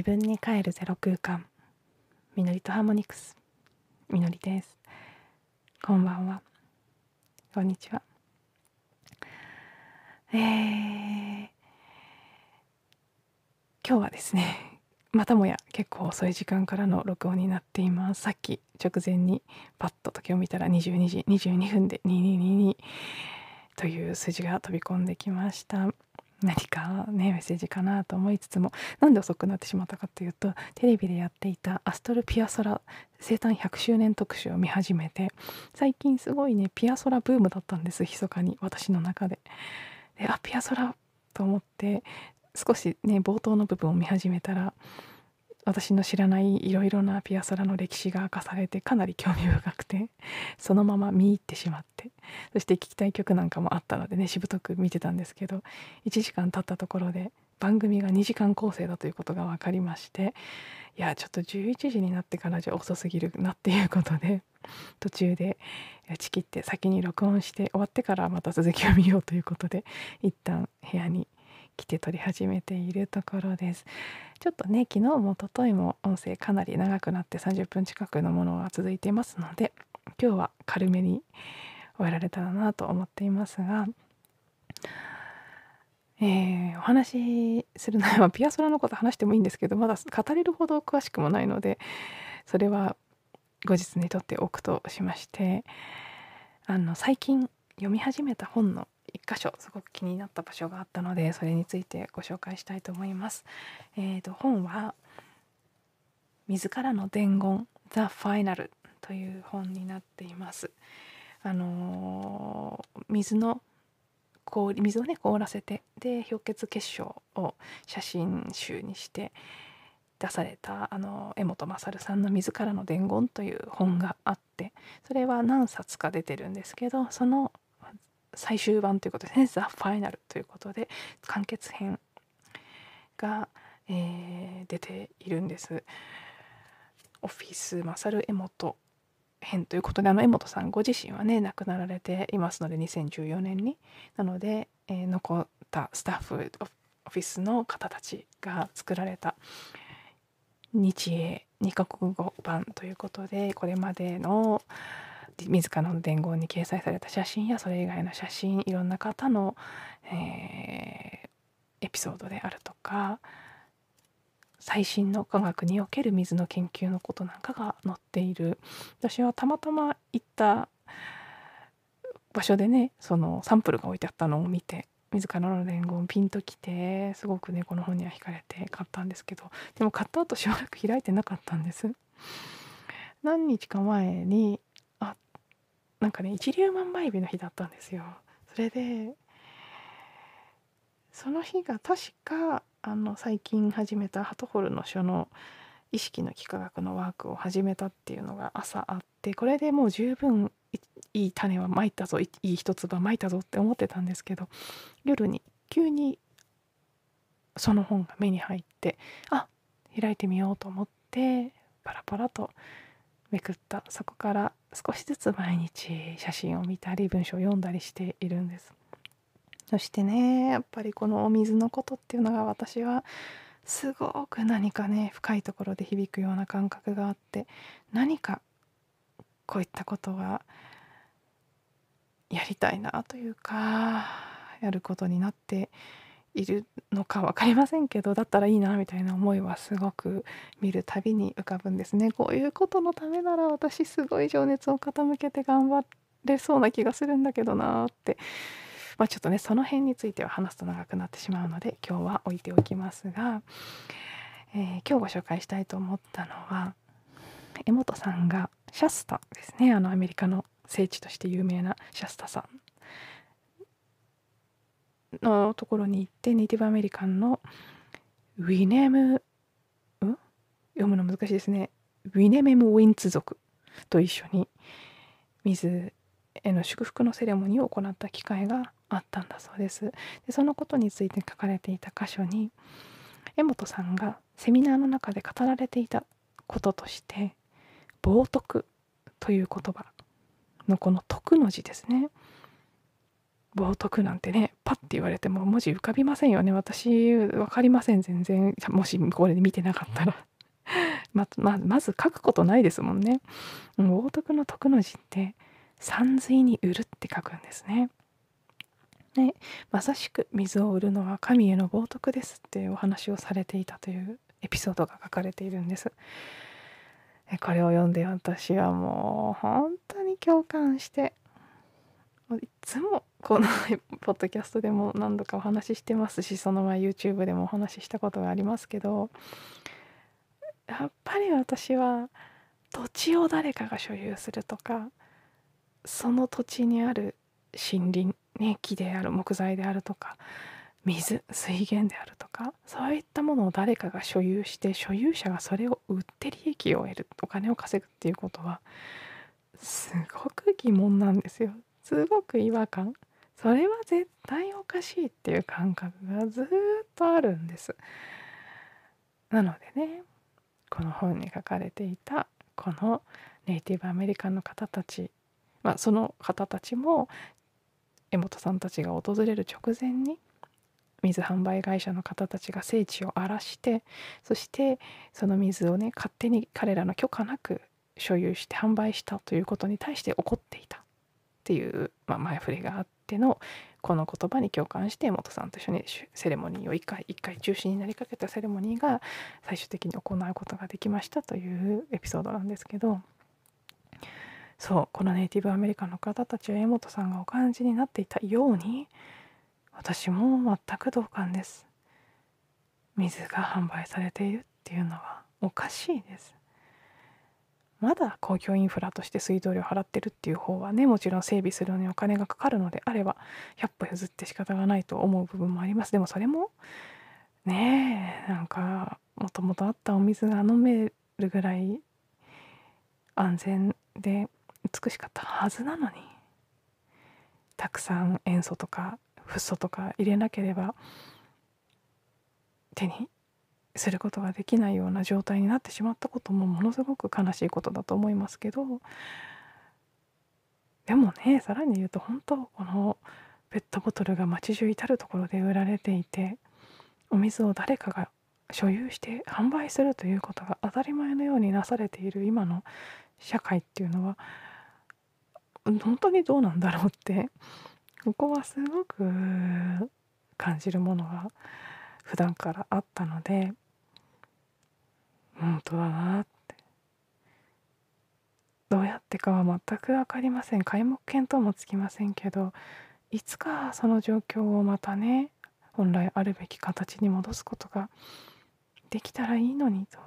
自分に帰るゼロ空間。みのりとハーモニクス。みのりです。こんばんは。こんにちは。えー、今日はですね またもや結構遅い時間からの録音になっています。さっき直前にパッと時計を見たら22時22分で2222という数字が飛び込んできました。何かねメッセージかなと思いつつもなんで遅くなってしまったかというとテレビでやっていたアストル・ピアソラ生誕100周年特集を見始めて最近すごいねピアソラブームだったんです密かに私の中で。であピアソラと思って少しね冒頭の部分を見始めたら私の知らないいろいろなピアソラの歴史が明かされてかなり興味深くて そのまま見入ってしまってそして聴きたい曲なんかもあったのでねしぶとく見てたんですけど1時間経ったところで番組が2時間構成だということが分かりましていやちょっと11時になってからじゃ遅すぎるなっていうことで 途中で打ちきって先に録音して終わってからまた続きを見ようということで一旦部屋に来て撮り始めているところです。ちょっとね昨日も一昨日も音声かなり長くなって30分近くのものが続いていますので今日は軽めに終えられたらなと思っていますがえー、お話しする内容はピアソラのこと話してもいいんですけどまだ語れるほど詳しくもないのでそれは後日にとっておくとしましてあの最近読み始めた本の一箇所すごく気になった場所があったのでそれについてご紹介したいと思います。えーと、本は「自らの伝言 The Final」という本になっています。あのー、水の氷水をね凍らせてで氷結結晶を写真集にして出されたあの江本勝さんの「自らの伝言」という本があってそれは何冊か出てるんですけどその最終版ということですね「ザ・ファイナルということで完結編が、えー、出ているんです。オフィス勝江本編ということであの江本さんご自身はね亡くなられていますので2014年になので、えー、残ったスタッフオフィスの方たちが作られた日英2カ国語版ということでこれまでの自らの伝言に掲載された写真やそれ以外の写真いろんな方の、えー、エピソードであるとか最新の科学における水の研究のことなんかが載っている。私はたまたま行った場所でねそのサンプルが置いてあったのを見て自らの伝言ピンときてすごくねこの本には惹かれて買ったんですけどでも買った後しばらく開いてなかったんです。何日か前になんかね一粒万倍日の日だったんですよ。それでその日が確かあの最近始めたハトホルの書の意識の幾何学のワークを始めたっていうのが朝あってこれでもう十分いい種はまいたぞいい一粒まいたぞって思ってたんですけど夜に急にその本が目に入ってあ開いてみようと思ってパラパラとめくった。そこから少しずつ毎日写真を見たり文章を読んだりしているんです。そしてねやっぱりこのお水のことっていうのが私はすごく何かね深いところで響くような感覚があって何かこういったことはやりたいなというかやることになっているのか分かりませんけどだったらいいなみたいな思いはすごく見るたびに浮かぶんですね。こういうことのためなら私すごい情熱を傾けて頑張れそうな気がするんだけどなって。まあちょっとねその辺については話すと長くなってしまうので今日は置いておきますが、えー、今日ご紹介したいと思ったのは江本さんがシャスタですね。あのアメリカの聖地として有名なシャスタさん。のところに行ってネイティブアメリカンのウィネム、ん？読むの難しいですね。ウィネメム・ウィンツ族と一緒に水への祝福のセレモニーを行った機会があったんだそうです。でそのことについて書かれていた箇所に江本さんがセミナーの中で語られていたこととして冒涜という言葉のこの徳の字ですね冒涜なんてねパッて言われても文字浮かびませんよね。私分かりません全然。もしこれで見てなかったら。まままず書くことないですもんね。冒涜の徳の字って山水に売るって書くんですね。ねまさしく水を売るのは神への冒涜ですっていうお話をされていたというエピソードが書かれているんです。これを読んで私はもう本当に共感して。いつもこの ポッドキャストでも何度かお話ししてますしその前 YouTube でもお話ししたことがありますけどやっぱり私は土地を誰かが所有するとかその土地にある森林、ね、木である木材であるとか水水源であるとかそういったものを誰かが所有して所有者がそれを売って利益を得るお金を稼ぐっていうことはすごく疑問なんですよ。すごく違和感。それは絶対おかしいっていう感覚がずっとあるんです。なのでねこの本に書かれていたこのネイティブアメリカンの方たち、まあ、その方たちも江本さんたちが訪れる直前に水販売会社の方たちが聖地を荒らしてそしてその水をね勝手に彼らの許可なく所有して販売したということに対して怒っていたっていう、まあ、前振りがあってのこの言葉に共感して元さんと一緒にセレモニーを一回一回中止になりかけたセレモニーが最終的に行うことができましたというエピソードなんですけどそうこのネイティブアメリカの方たちは江本さんがお感じになっていたように私も全く同感です。水が販売されているっていうのはおかしいです。まだ公共インフラとして水道料払ってるっていう方はねもちろん整備するのにお金がかかるのであれば100歩譲って仕方がないと思う部分もあります。でもそれもねえなんかもともとあったお水が飲めるぐらい安全で美しかったはずなのにたくさん塩素とかフッ素とか入れなければ手にすることができないような状態になってしまったこともものすごく悲しいことだと思いますけどでもねさらに言うと本当このペットボトルが街中至る所で売られていてお水を誰かが所有して販売するということが当たり前のようになされている今の社会っていうのは本当にどうなんだろうってここはすごく感じるものが普段からあったので本当だなって。どうやってかは全く分かりません。皆目見当もつきませんけどいつかその状況をまたね本来あるべき形に戻すことができたらいいのにと。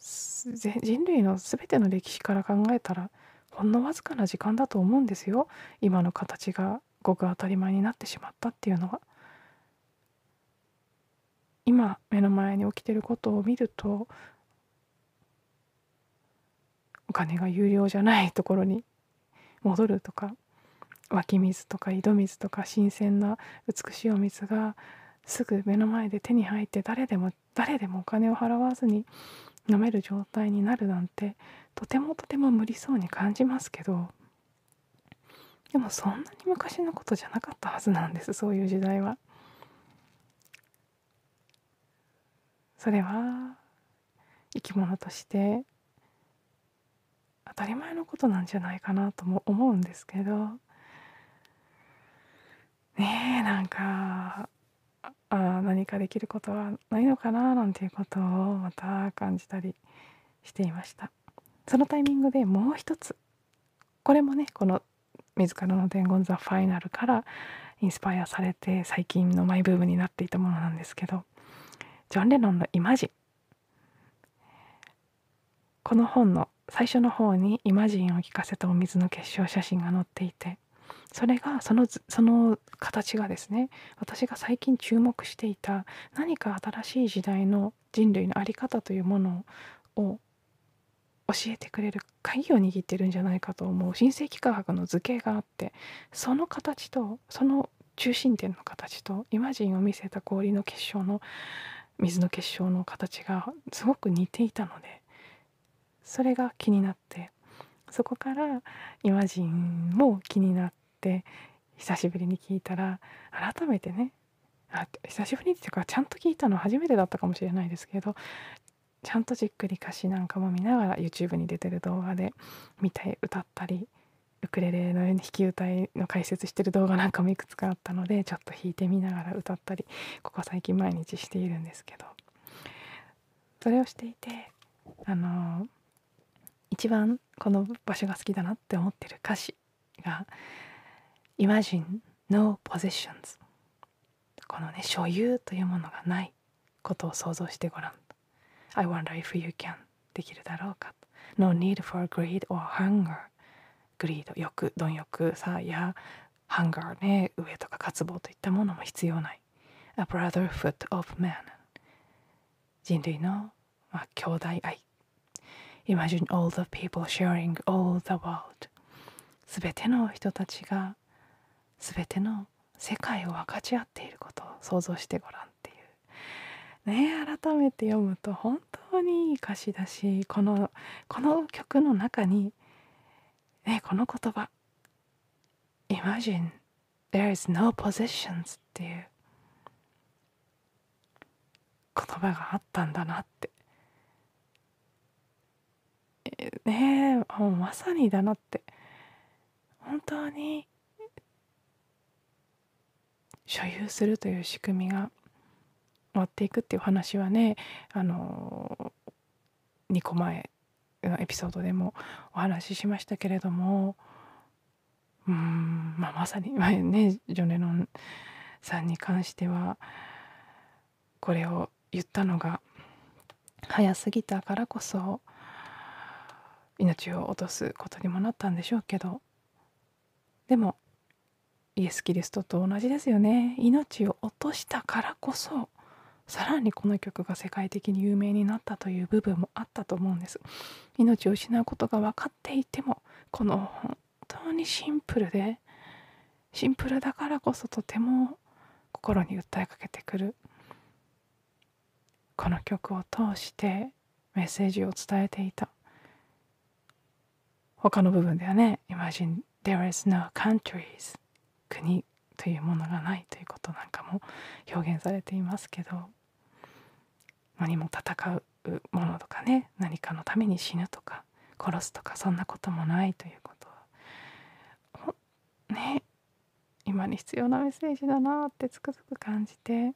人類の全ての歴史から考えたらほんのわずかな時間だと思うんですよ。今の形がごく当たり前になってしまったっていうのは。今目の前に起きてることを見るとお金が有料じゃないところに戻るとか湧き水とか井戸水とか新鮮な美しいお水がすぐ目の前で手に入って誰でも誰でもお金を払わずに飲める状態になるなんてとてもとても無理そうに感じますけどでもそんなに昔のことじゃなかったはずなんですそういう時代は。それは生き物として当たり前のことなんじゃないかなとも思うんですけどねえなんかあ何かできることはないのかななんていうことをまた感じたりしていました。そのタイミングでもう一つこれもねこの自らの伝言ザ・ファイナルからインスパイアされて最近のマイブームになっていたものなんですけどジョン・レノンの「イマジン」この本の最初の方にイマジンを聞かせたお水の結晶写真が載っていてそれがそのその形がですね私が最近注目していた何か新しい時代の人類の在り方というものを教えてくれる鍵を握ってるんじゃないかと思う新世紀科学の図形があってその形とその中心点の形とイマジンを見せた氷の結晶の水の結晶の形がすごく似ていたのでそれが気になってそこからイマジンも気になって久しぶりに聞いたら改めてねあ久しぶりっていうかちゃんと聞いたの初めてだったかもしれないですけどちゃんとじっくり歌詞なんかも見ながら YouTube に出てる動画で見て歌ったりウクレレの弾き歌いの解説してる動画なんかもいくつかあったのでちょっと弾いてみながら歌ったりここ最近毎日しているんですけど。それをしていてあの一番この場所が好きだなって思ってる歌詞が「Imagine no possessions」このね所有というものがないことを想像してごらん。I wonder if you can できるだろうか。No need for greed or hunger グリード欲貪欲さやハンガーね上とか渇望といったものも必要ない。A brotherhood of man 人類の、まあ、兄弟愛。Imagine all the people sharing all the world すべての人たちがすべての世界を分かち合っていることを想像してごらんっていう。ね改めて読むと本当にいい歌詞だしこのこの曲の中にねこの言葉。Imagine there is no possessions っていう。言葉があったんだなって。ねえもうまさにだなって。本当に所有するという仕組みが終わっていくっていう話はねあの2個前エピソードでもお話ししましたけれどもうん、まあ、まさに、ま あね、ジョン・レノンさんに関してはこれを言ったのが早すぎたからこそ命を落とすことにもなったんでしょうけどでもイエス・キリストと同じですよね。命を落としたからこそさらにこの曲が世界的に有名になったという部分もあったと思うんです。命を失うことが分かっていてもこの本当にシンプルでシンプルだからこそとても心に訴えかけてくる。この曲を通してメッセージを伝えていた。他の部分ではね Imagine there is no countries 国というものがないということなんかも表現されていますけど。何も戦うものとかね何かのために死ぬとか殺すとかそんなこともないということは。ね今に必要なメッセージだなってつくづく感じて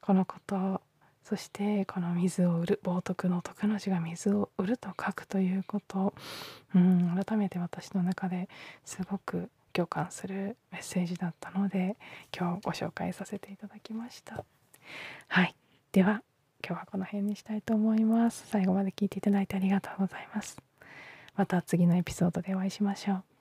このことそしてこの水を売る冒涜の徳の字が水を売ると書くということ。うん改めて私の中ですごく共感するメッセージだったので今日ご紹介させていただきました。はい。では今日はこの辺にしたいと思います。最後まで聞いていただいてありがとうございます。また次のエピソードでお会いしましょう。